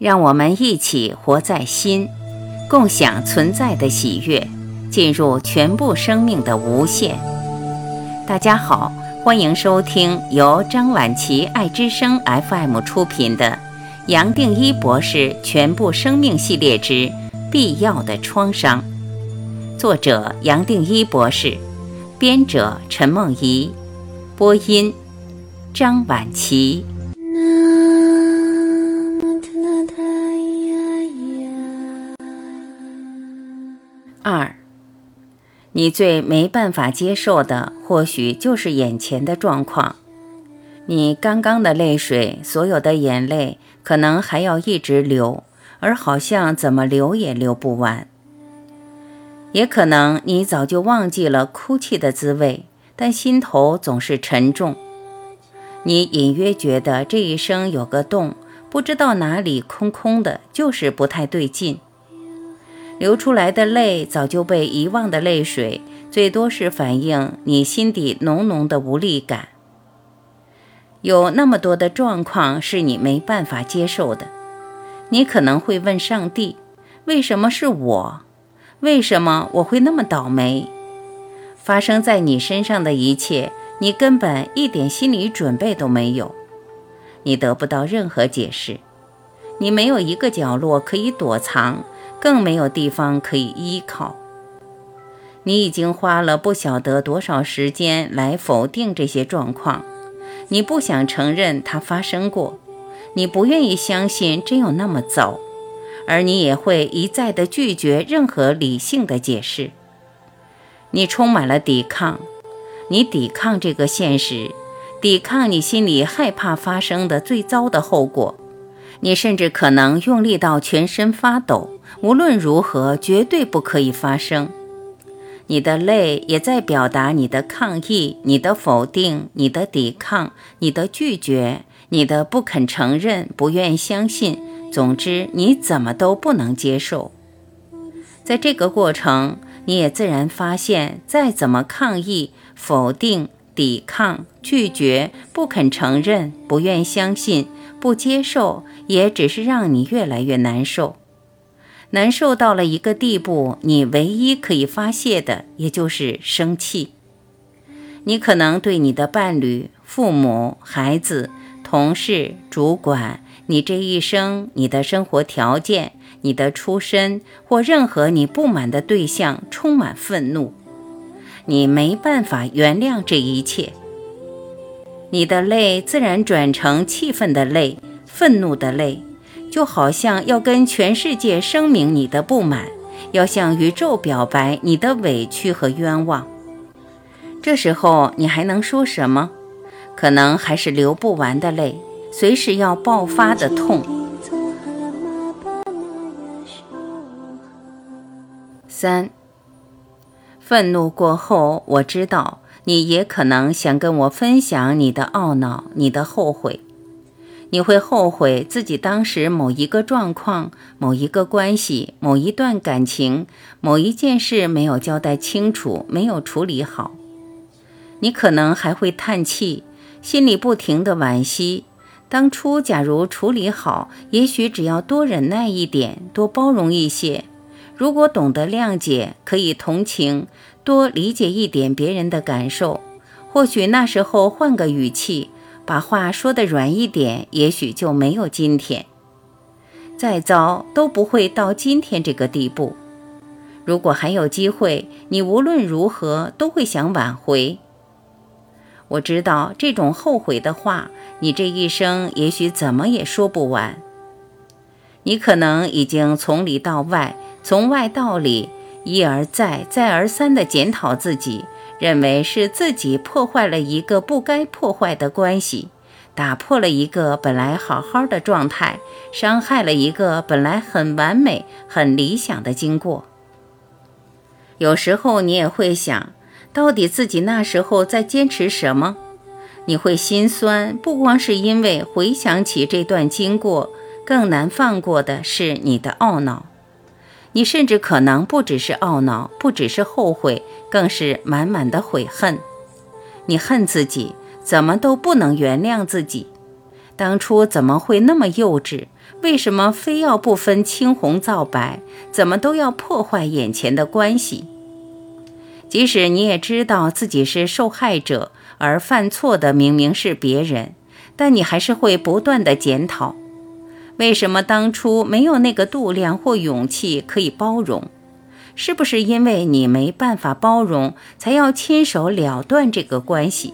让我们一起活在心，共享存在的喜悦，进入全部生命的无限。大家好，欢迎收听由张晚琪爱之声 FM 出品的《杨定一博士全部生命系列之必要的创伤》，作者杨定一博士，编者陈梦怡，播音张晚琪。二，你最没办法接受的，或许就是眼前的状况。你刚刚的泪水，所有的眼泪，可能还要一直流，而好像怎么流也流不完。也可能你早就忘记了哭泣的滋味，但心头总是沉重。你隐约觉得这一生有个洞，不知道哪里空空的，就是不太对劲。流出来的泪，早就被遗忘的泪水，最多是反映你心底浓浓的无力感。有那么多的状况是你没办法接受的，你可能会问上帝：为什么是我？为什么我会那么倒霉？发生在你身上的一切，你根本一点心理准备都没有，你得不到任何解释，你没有一个角落可以躲藏。更没有地方可以依靠。你已经花了不晓得多少时间来否定这些状况，你不想承认它发生过，你不愿意相信真有那么糟，而你也会一再的拒绝任何理性的解释。你充满了抵抗，你抵抗这个现实，抵抗你心里害怕发生的最糟的后果。你甚至可能用力到全身发抖。无论如何，绝对不可以发生。你的泪也在表达你的抗议、你的否定、你的抵抗、你的拒绝、你的不肯承认、不愿相信。总之，你怎么都不能接受。在这个过程，你也自然发现，再怎么抗议、否定、抵抗、拒绝、不肯承认、不愿相信、不接受，也只是让你越来越难受。难受到了一个地步，你唯一可以发泄的，也就是生气。你可能对你的伴侣、父母、孩子、同事、主管，你这一生、你的生活条件、你的出身或任何你不满的对象充满愤怒，你没办法原谅这一切。你的泪自然转成气愤的泪、愤怒的泪。就好像要跟全世界声明你的不满，要向宇宙表白你的委屈和冤枉。这时候你还能说什么？可能还是流不完的泪，随时要爆发的痛。三，愤怒过后，我知道你也可能想跟我分享你的懊恼，你的后悔。你会后悔自己当时某一个状况、某一个关系、某一段感情、某一件事没有交代清楚、没有处理好。你可能还会叹气，心里不停的惋惜：当初假如处理好，也许只要多忍耐一点，多包容一些，如果懂得谅解，可以同情，多理解一点别人的感受，或许那时候换个语气。把话说得软一点，也许就没有今天。再糟都不会到今天这个地步。如果还有机会，你无论如何都会想挽回。我知道这种后悔的话，你这一生也许怎么也说不完。你可能已经从里到外，从外到里，一而再、再而三地检讨自己。认为是自己破坏了一个不该破坏的关系，打破了一个本来好好的状态，伤害了一个本来很完美、很理想的经过。有时候你也会想，到底自己那时候在坚持什么？你会心酸，不光是因为回想起这段经过，更难放过的是你的懊恼。你甚至可能不只是懊恼，不只是后悔，更是满满的悔恨。你恨自己，怎么都不能原谅自己。当初怎么会那么幼稚？为什么非要不分青红皂白？怎么都要破坏眼前的关系？即使你也知道自己是受害者，而犯错的明明是别人，但你还是会不断的检讨：为什么当初没有那个度量或勇气可以包容？是不是因为你没办法包容，才要亲手了断这个关系？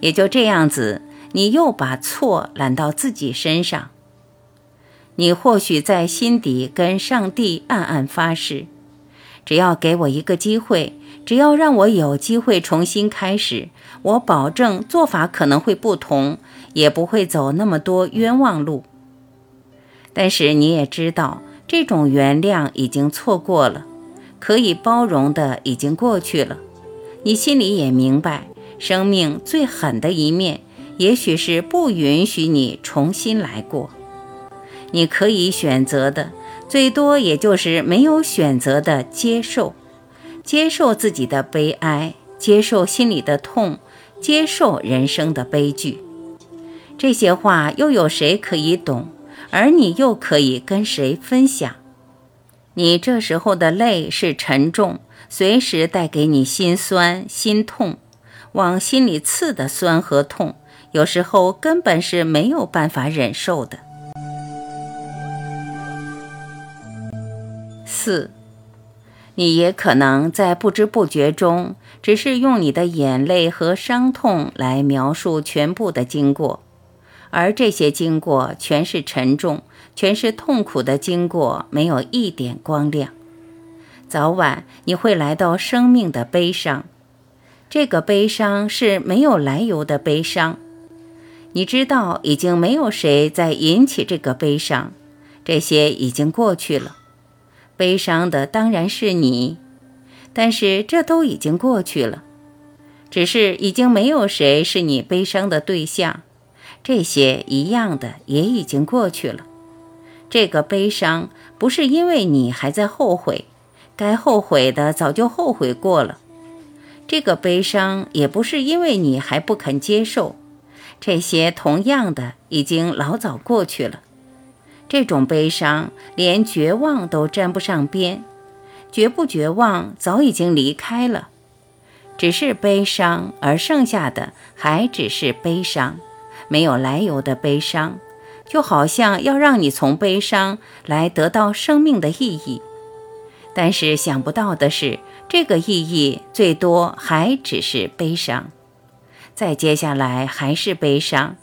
也就这样子，你又把错揽到自己身上。你或许在心底跟上帝暗暗发誓：只要给我一个机会，只要让我有机会重新开始，我保证做法可能会不同，也不会走那么多冤枉路。但是你也知道，这种原谅已经错过了，可以包容的已经过去了。你心里也明白，生命最狠的一面，也许是不允许你重新来过。你可以选择的，最多也就是没有选择的接受，接受自己的悲哀，接受心里的痛，接受人生的悲剧。这些话又有谁可以懂？而你又可以跟谁分享？你这时候的泪是沉重，随时带给你心酸、心痛，往心里刺的酸和痛，有时候根本是没有办法忍受的。四，你也可能在不知不觉中，只是用你的眼泪和伤痛来描述全部的经过，而这些经过全是沉重、全是痛苦的经过，没有一点光亮。早晚你会来到生命的悲伤，这个悲伤是没有来由的悲伤。你知道，已经没有谁在引起这个悲伤，这些已经过去了。悲伤的当然是你，但是这都已经过去了，只是已经没有谁是你悲伤的对象，这些一样的也已经过去了。这个悲伤不是因为你还在后悔，该后悔的早就后悔过了；这个悲伤也不是因为你还不肯接受，这些同样的已经老早过去了。这种悲伤连绝望都沾不上边，绝不绝望早已经离开了，只是悲伤，而剩下的还只是悲伤，没有来由的悲伤，就好像要让你从悲伤来得到生命的意义。但是想不到的是，这个意义最多还只是悲伤，再接下来还是悲伤，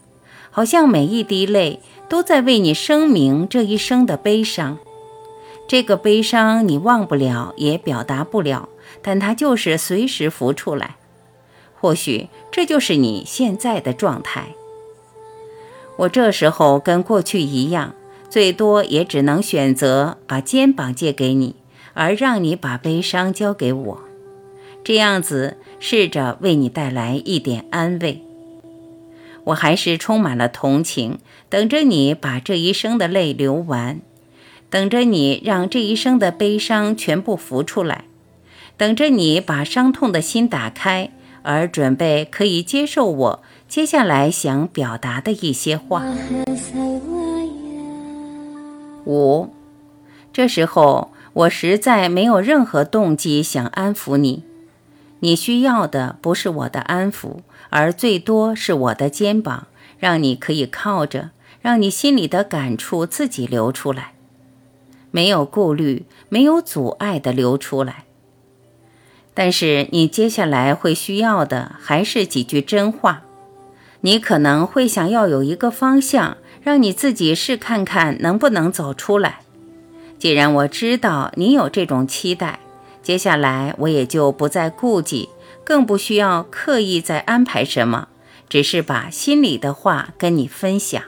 好像每一滴泪。都在为你声明这一生的悲伤，这个悲伤你忘不了，也表达不了，但它就是随时浮出来。或许这就是你现在的状态。我这时候跟过去一样，最多也只能选择把肩膀借给你，而让你把悲伤交给我，这样子试着为你带来一点安慰。我还是充满了同情，等着你把这一生的泪流完，等着你让这一生的悲伤全部浮出来，等着你把伤痛的心打开，而准备可以接受我接下来想表达的一些话。五，这时候我实在没有任何动机想安抚你。你需要的不是我的安抚，而最多是我的肩膀，让你可以靠着，让你心里的感触自己流出来，没有顾虑，没有阻碍的流出来。但是你接下来会需要的还是几句真话，你可能会想要有一个方向，让你自己试看看能不能走出来。既然我知道你有这种期待。接下来我也就不再顾忌，更不需要刻意再安排什么，只是把心里的话跟你分享。